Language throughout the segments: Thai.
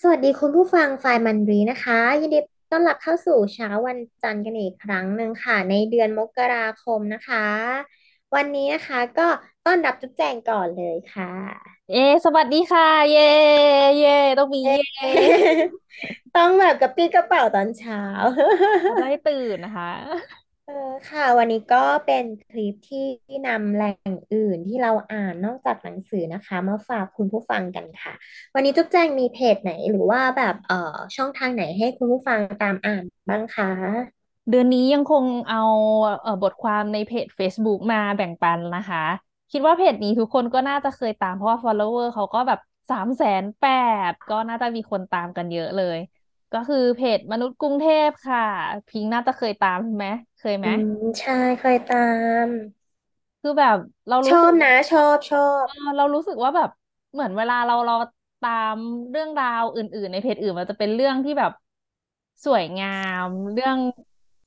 สวัสดีคุณผู้ฟังฝ่ายมันรีนะคะ ยินดีต้อนรับเข้าสู่เช้าวันจันทร์กันอีกครั้งหนึ่งค่ะ ในเดือนมกราคมนะคะ วันนี้นะคะก็ต้อนรับจุ๊บแจงก่อนเลยค่ะเอสวัสดีค่ะ เย่เย่ต้องมีเย่ต้องแบบกระปี้กระเป๋าตอนเช้า ได้ตื่นนะคะ เออค่ะ วันนี้ก็เป็นคลิปที่นำแหล่งอื่นที่เราอ่านนอกจากหนังสือนะคะ มาฝากคุณผู้ฟังกันค่ะ วันนี้จุ๊บแจงมีเพจไหนหรือว่าแบบเอ่อช่องทางไหนให้คุณผู้ฟังตามอ่านบ้างคะเดือนนี้ยังคงเอาเอ่อบทความในเพจ Facebook มาแบ่งปันนะคะ คิดว่าเพจนี้ทุกคนก็น่าจะเคยตามเพราะว่า follower เขาก็แบบสามแสนแปดก็น่าจะมีคนตามกันเยอะเลย ก็คือเพจมนุษย์กรุงเทพค่ะ พิงค์น่าจะเคยตามใช่ไหม เคยไหมอืมใช่เคยตาม คือแบบเรารู้สึกชอบนะ ชอบชอบเรารู้สึกว่าแบบเหมือนเวลาเราเราตามเรื่องราวอื่น ๆ ในเพจอื่น มันจะเป็นเรื่องที่แบบสวยงามเรื่อง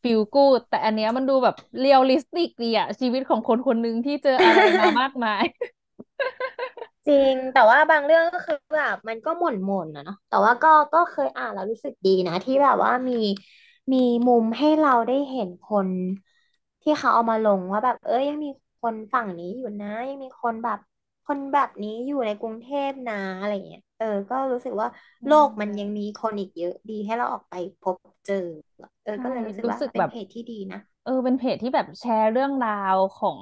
feel good แต่อันเนี้ยมันดูแบบ realistic ดีอะชีวิตของคนคนหนึ่งที่เจออะไรมามากมาย จริง แต่ว่าบางเรื่องก็คือแบบมันก็หม่นหม่นนะเนาะแต่ว่าก็ก็เคยอ่านแล้วรู้สึกดีนะ ที่แบบว่ามี มีมุมให้เราได้เห็นคนที่เขาเอามาลงว่าแบบ เอ้ยยังมีคนฝั่งนี้อยู่นะ ยังมีคนแบบ คนแบบนี้อยู่ในกรุงเทพนะอะไรเงี้ยเออ ก็รู้สึกว่าโลกมันยังมีคนอีกเยอะดีให้เราออกไปพบเจอ เออ ใช่ก็เลยรู้สึกรู้ว่าสึกแบบเป็นเพจที่ดีนะ เออเป็นเพจที่แบบแชร์เรื่องราวของ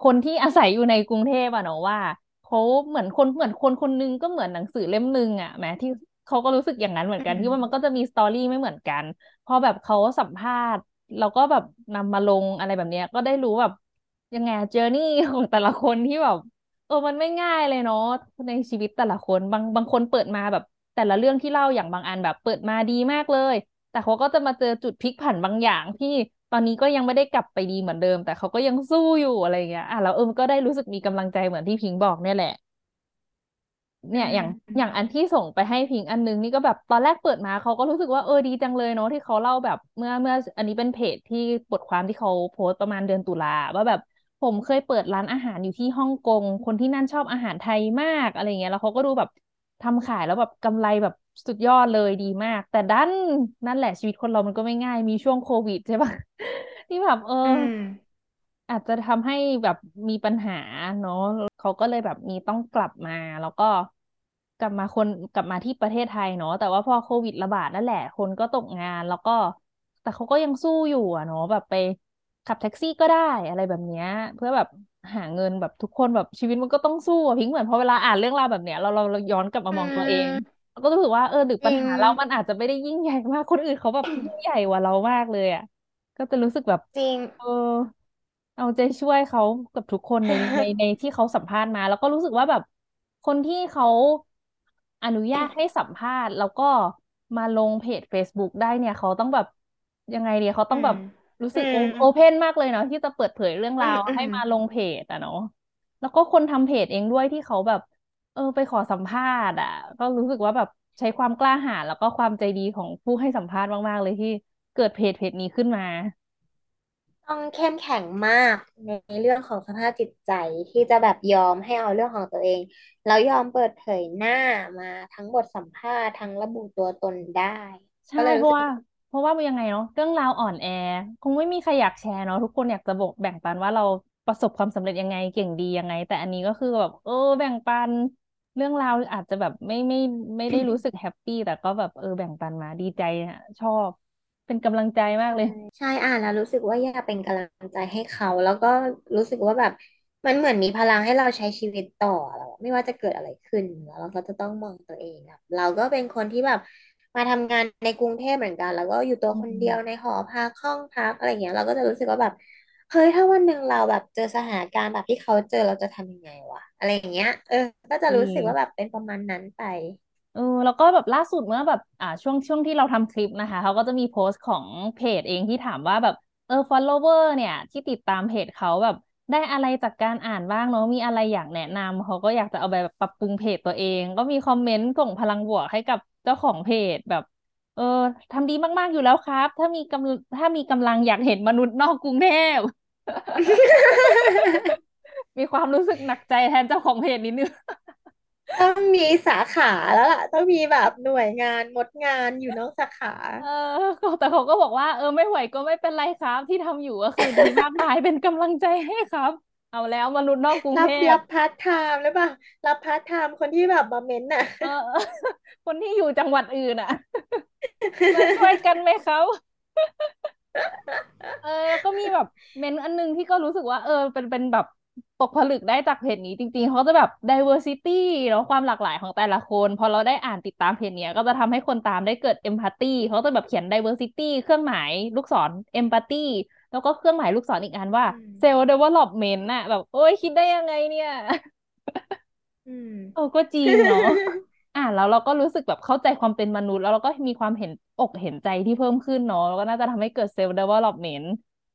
คนที่อาศัยอยู่ในกรุงเทพอะเนาะว่าเขาเหมือนคนเหมือนคนคนนึงก็เหมือนหนังสือเล่มหนึ่งอะแม้ที่ เขาก็รู้สึกอย่างนั้นเหมือนกันที่ว่ามันก็จะมีสตอรี่ไม่เหมือนกัน พอแบบเขาสัมภาษณ์เราก็แบบนำมาลงอะไรแบบเนี้ย ก็ได้รู้แบบยังไงเจอร์นี่ของแต่ละคนที่แบบเออมันไม่ง่ายเลยเนาะในชีวิตแต่ละคนบางบางคนเปิดมาแบบ แต่ละเรื่องที่เล่าอย่างบางอันแบบเปิดมาดีมากเลย แต่เขาก็จะมาเจอจุดพลิกผันบางอย่างที่ตอนนี้ก็ยังไม่ได้กลับไปดีเหมือนเดิม แต่เขาก็ยังสู้อยู่อะไรเงี้ยอะแล้วเออก็ได้รู้สึกมีกำลังใจเหมือนที่พิงค์บอกเนี่ยแหละอื เนี่ยอย่างมอย่างอันที่ส่งไปให้พิงค์อันนึงนี่ก็แบบตอนแรกเปิดมาเขาก็รู้สึกว่าเออดีจังเลยเนาะที่เขาเล่าแบบเมื่อเมื่อ อันนี้เป็นเพจที่บทความที่เขาโพสต์ประมาณเดือนตุลาว่าแบบผมเคยเปิดร้านอาหารอยู่ที่ฮ่องกง คนที่นั่นชอบอาหารไทยมากอะไรเงี้ยแล้วเขาก็ดูแบบทำขายแล้วแบบกำไรแบบสุดยอดเลยดีมาก แต่ดันนั่นแหละชีวิตคนเรามันก็ไม่ง่ายมีช่วงโควิดใช่ปะที่แบบเออ อืมอาจจะทำให้แบบมีปัญหาเนาะเขาก็เลยแบบมีต้องกลับมา แล้วก็กลับมาคนกลับมาที่ประเทศไทยเนาะแต่ว่าพอโควิดระบาดนั่นแหละ คนก็ตกงาน แล้วก็ แต่เขาก็ยังสู้อยู่อะเนาะแบบไปขับแท็กซี่ก็ได้อะไรแบบเนี้ย เพื่อแบบหาเงินแบบทุกคนแบบชีวิตมันก็ต้องสู้อะพิงค์เหมือนพอเวลาอ่านเรื่องราวแบบเนี้ยเราเราเราย้อนกลับมาอืมองตัวเองมเราก็รู้สึกว่าเออหรือจริงปัญหาเรามันอาจจะไม่ได้ยิ่งใหญ่มากคนอื่นเขาแบบยิ่งใหญ่กว่าเรามากเลยอะก็จะรู้สึกแบบจริงเออ เอาใจช่วยเขากับทุกคนในในในที่เขาสัมภาษณ์มา แล้วก็รู้สึกว่าแบบ คนที่เขาอนุญาตให้สัมภาษณ์ แล้วก็มาลงเพจ Facebook ได้เนี่ยเขาต้องแบบยังไงเดียเขาอืมต้องแบบรู้อืสึกโอมโอเพนมากเลยเนาะที่จะเปิดเผยเรื่องราวอืมอืมให้มาลงเพจอะเนาะแล้วก็คนทำเพจเองด้วยที่เขาแบบ เออไปขอสัมภาษณ์อะก็รู้สึกว่าแบบใช้ความกล้าหาญแล้วก็ความใจดีของผู้ให้สัมภาษณ์มากๆเลยที่เกิดเพจเพจนี้ขึ้นมา ต้องเข้มแข็งมากในเรื่องของสภาพจิตใจที่จะแบบยอมให้เอาเรื่องของตัวเอง แล้วยอมเปิดเผยหน้ามาทั้งบทสัมภาษณ์ทั้งระบุตัวตนได้ ใช่ก็เลยรู้สึกเพราะว่า เพราะว่ายังไงเนาะเรื่องราวอ่อนแอ คงไม่มีใครอยากแชร์เนาะทุกคนอยากจะบอกแบ่งปันว่าเราประสบความสำเร็จยังไงเก่งดียังไง แต่อันนี้ก็คือแบบ เออ แบ่งปัน เรื่องราวอาจจะแบบไม่ไม่ไม่ได้รู้สึกแฮปปี้แต่ก็แบบเออแบ่งปันมาดีใจนะชอบ เป็นกำลังใจมากเลย ใช่อ่านแล้วรู้สึกว่าอยากเป็นกำลังใจให้เขา แล้วก็รู้สึกว่าแบบมันเหมือนมีพลังให้เราใช้ชีวิตต่อแล้วไม่ว่าจะเกิดอะไรขึ้นแล้วเราก็จะต้องมองตัวเองครับเราก็เป็นคนที่แบบมาทำงานในกรุงเทพเหมือนกัน แล้วก็อยู่ตัวคนเดียวในหอพักห้องพักอะไรเงี้ย เราก็จะรู้สึกว่าแบบเฮ้ยถ้าวันหนึ่งเราแบบเจอสถานการณ์แบบที่เขาเจอเราจะทำยังไงวะอะไรอย่างเงี้ยเออ ก็จะรู้สึกว่าแบบเป็นประมาณนั้นไป เออแล้วก็แบบล่าสุดเมื่อแบบอ่าช่วงช่วงที่เราทำคลิปนะคะเขาก็จะมีโพสต์ของเพจเองที่ถามว่าแบบเออ follower เนี่ย ที่ติดตามเพจเขาแบบได้อะไรจากการอ่านบ้างเนาะมีอะไรอยากแนะนำเขาก็อยากจะเอาไปแบบปรับปรุงเพจตัวเอง ก็มีคอมเมนต์ส่งพลังบวกให้กับเจ้าของเพจแบบ เออทำดีมาก ๆ อยู่แล้วครับ ถ้ามีกำถ้ามีกำลังอยากเห็นมนุษย์นอกกรุงเทพ มีความรู้สึกหนักใจแทนเจ้าของเพจนิดนึง ต้องมีสาขาแล้วล่ะ ต้องมีแบบหน่วยงานมดงานอยู่นอกสาขา เออแต่เขาก็บอกว่าเออไม่ไหวก็ไม่เป็นไรครับ ที่ทำอยู่ก็คือดีมากมายเป็นกำลังใจให้ครับ เอาแล้วมนุษย์นอกกรุงเทพรับร์ทไทม์หรือเปล่ารับพาร์ทไทม์คนที่แบบมาเม้นต์น่ะ เออ คนที่อยู่จังหวัดอื่นอะมาช่วยกันไหมครับเออ ก็มีแบบเมนต์อันนึงที่ก็รู้สึกว่า เออ เป็นเป็นแบบ ตกผลึกได้จากเพจนี้จริงๆ เขาจะแบบ diversity แล้วความหลากหลายของแต่ละคน พอเราได้อ่านติดตามเพจเนี้ย ก็จะทำให้คนตามได้เกิด empathy เขาจะแบบเขียน diversity เครื่องหมายลูกศร empathy แล้วก็เครื่องหมายลูกศรอีกอันว่าอืม self development น่ะ แบบ โอ้ยคิดได้ยังไงเนี่ยอืมเออก็จริงเนาะอ่าแล้วเราก็รู้สึกแบบเข้าใจความเป็นมนุษย์ แล้วเราก็มีความเห็นอกเห็นใจที่เพิ่มขึ้นเนาะแล้วก็น่าจะทำให้เกิดเซลล์ development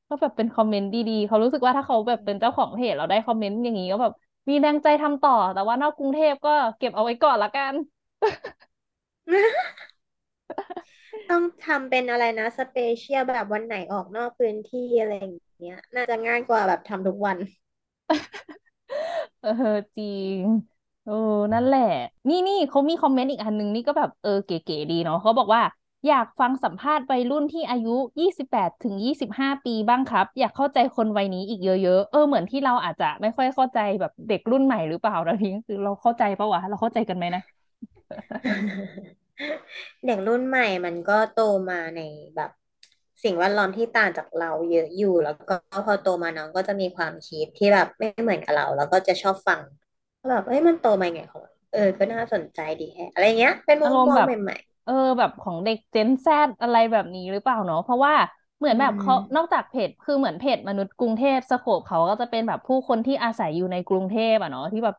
ก็แบบเป็นคอมเมนต์ดีๆเขารู้สึกว่าถ้าเขาแบบเป็นเจ้าของเพจเราได้คอมเมนต์อย่างนี้ก็แบบมีแรงใจทำต่อ แต่ว่านอกกรุงเทพก็เก็บเอาไว้ก่อนละกัน ต้องทำเป็นอะไรนะ special แบบวันไหนออกนอกพื้นที่อะไรอย่างเงี้ย น่าจะง่ายกว่าแบบทำทุกวัน เออจริงเออนั่นแหละ นี่นี่เขามีคอมเมนต์อีกอันนึงนี่ก็แบบเออเก๋ๆดีเนาะเขาบอกว่า อยากฟังสัมภาษณ์วัยรุ่นที่อายุยี่สิบแปดถึงยี่สิบห้าปีบ้างครับ อยากเข้าใจคนวัยนี้อีกเยอะๆ เออเหมือนที่เราอาจจะไม่ค่อยเข้าใจแบบเด็กรุ่นใหม่หรือเปล่านะพิงคือเราเข้าใจปะวะเราเข้าใจกันไหมนะ เด็กรุ่นใหม่มันก็โตมาในแบบ สิ่งแวดล้อมที่ต่างจากเราเยอะอยู่ แล้วก็พอโตมาน้องก็จะมีความคิดที่แบบไม่เหมือนกับเรา แล้วก็จะชอบฟังก็แบบเอ้ยมันโตมาไงของมันเออ ก็น่าสนใจดีแฮะอะไรเงี้ย เป็นมุมมองอารมณ์แบบใหม่เออแบบของเด็กเจนแซดอะไรแบบนี้หรือเปล่าเนาะเพราะว่าเหมืๆอือนแบบเขานอกมจากเพจคือเหมือนเพจมนุษย์กรุงเทพสโคปเขาก็จะเป็นแบบผู้คนที่อาศัยอยู่ในกรุงเทพอะเนาะที่แบบ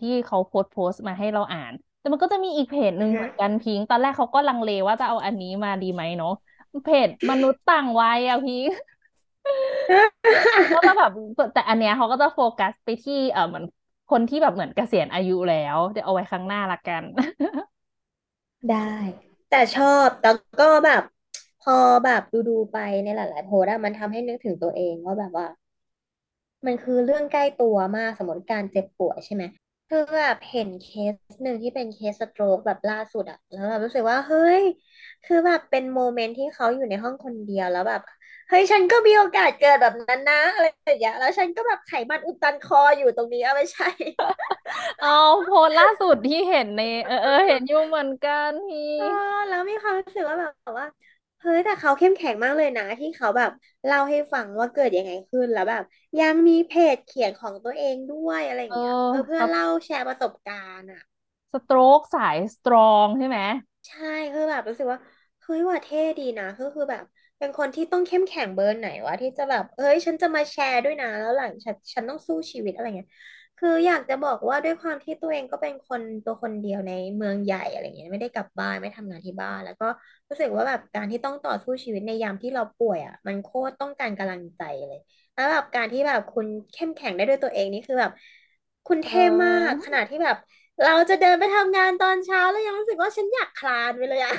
ที่เขาโพสต์โพสต์มาให้เราอ่าน แต่มันก็จะมีอีกเพจหนึ่อือฮึงเหมือนกันพิงค์ตอนแรกเขาก็ลังเลว่าจะเอาอันนี้มาดีไหมเนาะเพจมนุษย์ต่างวัยอะพิงค์ก็จะแบบแต่อันเนี้ยเขาก็จะโฟกัสไปที่เออเหมือนคนที่แบบเหมือนเกษียณอายุแล้ว เดี๋ยวเอาไว้ข้างหน้าละกัน ได้ แต่ชอบแต่ก็แบบ พอแบบดูดูไปในหลาย ๆ โพสต์อะมันทำให้นึกถึงตัวเองว่าแบบว่า มันคือเรื่องใกล้ตัวมากสมมติการเจ็บป่วยใช่ไหมคือแบบเห็นเคสหนึ่งที่เป็นเคสสโตรกแบบล่าสุดอะแล้วแบบรู้สึกว่าเฮ้ย คือแบบเป็นโมเมนต์ที่เขาอยู่ในห้องคนเดียวแล้วแบบ เฮ้ยฉันก็มีโอกาสเกิดแบบนั้นนะอะไรอย่างเงี้ยแล้วฉันก็แบบไขมันอุดตันคออยู่ตรงนี้เอาไม่ใช่ เอาโพสต์ล่าสุดที่เห็นในเออเออเห็นอยู่เหมือนกันพี่เออแล้วมีความรู้สึกว่าแบบว่าเฮ้ยแต่เขาเข้มแข็งมากเลยนะ ที่เขาแบบเล่าให้ฟังว่าเกิดยังไงขึ้นแล้วแบบ ยังมีเพจเขียนของตัวเองด้วยอะไรอเออย่างเงี้ยเออเพื่สอเล่าแชร์ประสบการณ์อะ สโตรกสายสตรองใช่ไหมใช่คือแบบรู้สึกว่าเฮ้ยว่าเท่ดีนะก็คือแบบ เป็นคนที่ต้องเข้มแข็งเบอร์ไหนวะที่จะแบบเฮ้ย ฉันจะมาแชร์ด้วยนะ แล้วหลังฉันฉันต้องสู้ชีวิตอะไรเงี้ยคืออยากจะบอกว่าด้วยความที่ตัวเองก็เป็นคนตัวคนเดียวในเมืองใหญ่อะไรเงี้ยไม่ได้กลับบ้านไม่ทำงานที่บ้าน แล้วก็รู้สึกว่าแบบการที่ต้องต่อสู้ชีวิตในยามที่เราป่วยอะ มันโคตรต้องการกำลังใจเลยแล้วแบบการที่แบบคุณเข้มแข็งได้ด้วยตัวเองนี่คือแบบ คุณเเท่มากออขนาดที่แบบ เราจะเดินไปทำงานตอนเช้าแล้วยังรู้สึกว่าฉันอยากคลานไปเลยอะ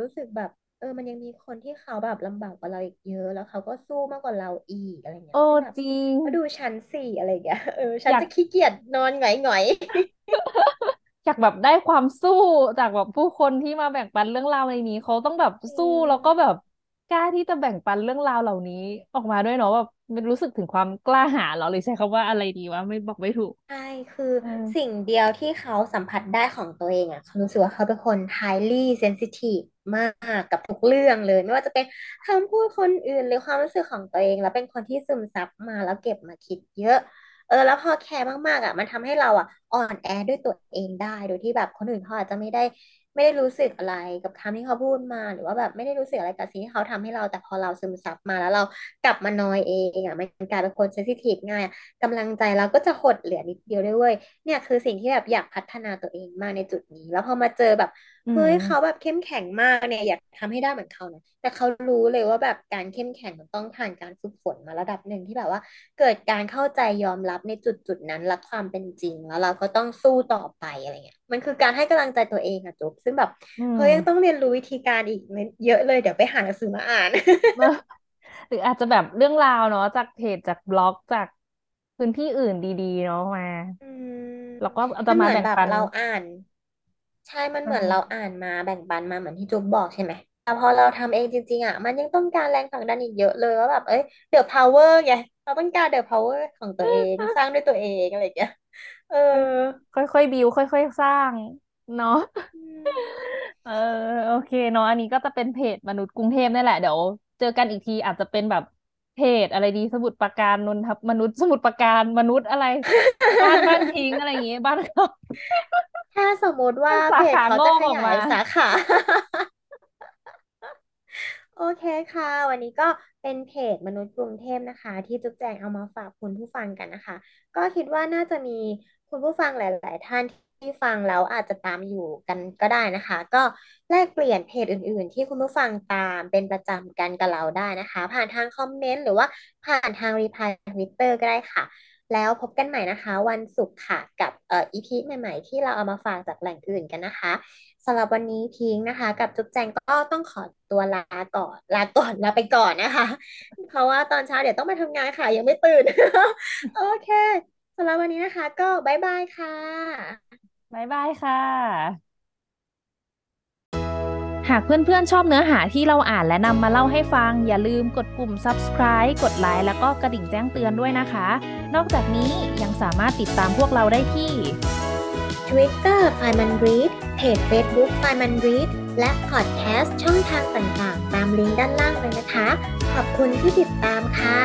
รู้สึกแบบ เออ มันยังมีคนที่เขาแบบลำบากกว่าเราอีกเยอะ แล้วเขาก็สู้มากกว่าเราอีกอะไรเงี้โอ้ยซึ่งแบบจริง มาดูฉันสี่อะไรเงี้ยเออฉัอยากนจะขี้เกียจนอนหงอยหงอยอยากแบบได้ความสู้จากแบบผู้คนที่มาแบ่งปันเรื่องราวในนี้เขาต้องแบบจริสู้งแล้วก็แบบ กล้าที่จะแบ่งปันเรื่องราวเหล่านี้ออกมาด้วยเนาะแบบมันรู้สึกถึงความกล้าหาญเหรอหรือใช้คำว่าอะไรดีวะไม่บอกไม่ถูกใช่คือเออสิ่งเดียวที่เขาสัมผัสได้ของตัวเองอะเขารู้สึกว่าเขาเป็นคน highly sensitive มากกับทุกเรื่องเลย ไม่ว่าจะเป็นคำพูดคนอื่นหรือความรู้สึกของตัวเอง แล้วเป็นคนที่ซึมซับมาแล้วเก็บมาคิดเยอะเออแล้วพอแคร์มากๆอะมันทำให้เราอะอ่อนแอด้วยตัวเองได้โดยที่แบบคนอื่นเขาอาจจะไม่ได้ ไม่ได้รู้สึกอะไรกับคำที่เขาพูดมา หรือว่าแบบไม่ได้รู้สึกอะไรกับสิ่งที่เขาทำให้เราแต่พอเราซึมซับมาแล้วเรากลับมานอยเองอะมันกลายเป็นคนเซนซิทีฟง่ายอะกำลังใจเราก็จะหดเหลือนิดเดียวด้วยเวยเนี่ยคือสิ่งที่แบบอยากพัฒนาตัวเองมากในจุดนี้ แล้วพอมาเจอแบบเฮ้ยเขามแบบเข้มแข็งมากเนี่ยอยากทำให้ได้เหมือนเขานะแต่เขารู้เลยว่าแบบการเข้มแข็งมันต้องผ่านการฝึกฝนมาระดับหนึ่งที่แบบว่า เกิดการเข้าใจยอมรับในจุดจุดนั้นและความเป็นจริงแล้วเราก็ต้องสู้ต่อไปอะไรเงี้ยมันคือการให้กำลังใจตัวเองอะจุ๊บซึ่งแบบอืเฮ้ยยังต้องมเรียนรู้วิธีการอีกเยอะเลยเดี๋ยวไปหาหนังสือมาอ่าน หรืออาจจะแบบเรื่องราวเนาะจากเพจจากบล็อกจากพื้นที่อื่นดี ๆ เนาะมาอืมแล้วก็เอาจะมันเหมือนมาแบ่งปันแบบเราอ่าน ใช่มันอืเหมือนเรามอ่านมาแบ่งปันมาเหมือนที่จุ๊บบอกใช่ไหมแต่พอเราทำเองจริง ๆอะมันยังต้องการแรงผลักดันอีกเยอะเลยว่าแบบเอ้ยthe power ไงเราต้องการ the power ของตัวเองสร้างด้วยตัวเองอะไรอย่างเงี้ยเออค่อยๆบิวค่อยๆสร้างเนาะ อืม เออโอเคเนาะอันนี้ก็จะเป็นเพจมนุษย์กรุงเทพนี่แหละเดี๋ยวเจอกันอีกทีอาจจะเป็นแบบเพจอะไรดีสมุทรปราการนนทบมนุษย์สมุทรปราการมนุษย์อะไร บ้านบ้านทิ้งอะไรอย่างเงี้ยบ้านเขา ถ้าสมมติว่าสาเพจขางเขาจะอกออกมาขยายสาขา โอเคค่ะ วันนี้ก็เป็นเพจมนุษย์กรุงเทพนะคะ ที่จุ๊บแจงเอามาฝากคุณผู้ฟังกันนะคะ ก็คิดว่าน่าจะมีคุณผู้ฟังหลาย ๆ ท่านที่ฟังแล้วอาจจะตามอยู่กันก็ได้นะคะ ก็แลกเปลี่ยนเพจอื่น ๆ ที่คุณผู้ฟังตามเป็นประจำกันกับเราได้นะคะ ผ่านทางคอมเมนต์หรือว่าผ่านทาง reply ทวิตเตอร์ก็ได้ค่ะ แล้วพบกันใหม่นะคะ วันศุกร์ค่ะกับเอ่อ EP ใหม่ ๆ ที่เราเอามาฝากจากแหล่งอื่นกันนะคะสำหรับวันนี้ทิ้งนะคะ กับจุ๊บแจงก็ต้องขอตัวลาก่อนลาก่อนลาไปก่อนนะคะ เพราะว่าตอนเช้าเดี๋ยวต้องไปทำงานค่ะ ยังไม่ตื่น โอเคสำหรับวันนี้นะคะ ก็บายบายค่ะบายบายค่ะ หากเพื่อนๆ ชอบเนื้อหาที่เราอ่านและนำมาเล่าให้ฟัง อย่าลืมกดปุ่ม subscribe กดไลค์แล้วก็กระดิ่งแจ้งเตือนด้วยนะคะ นอกจากนี้ยังสามารถติดตามพวกเราได้ที่ Twitter ไฟมันรีดเพจ Facebook ไฟมันรีดและพอดแคสต์ช่องทางต่างๆ ตามลิงก์ด้านล่างเลยนะคะ ขอบคุณที่ติดตามค่ะ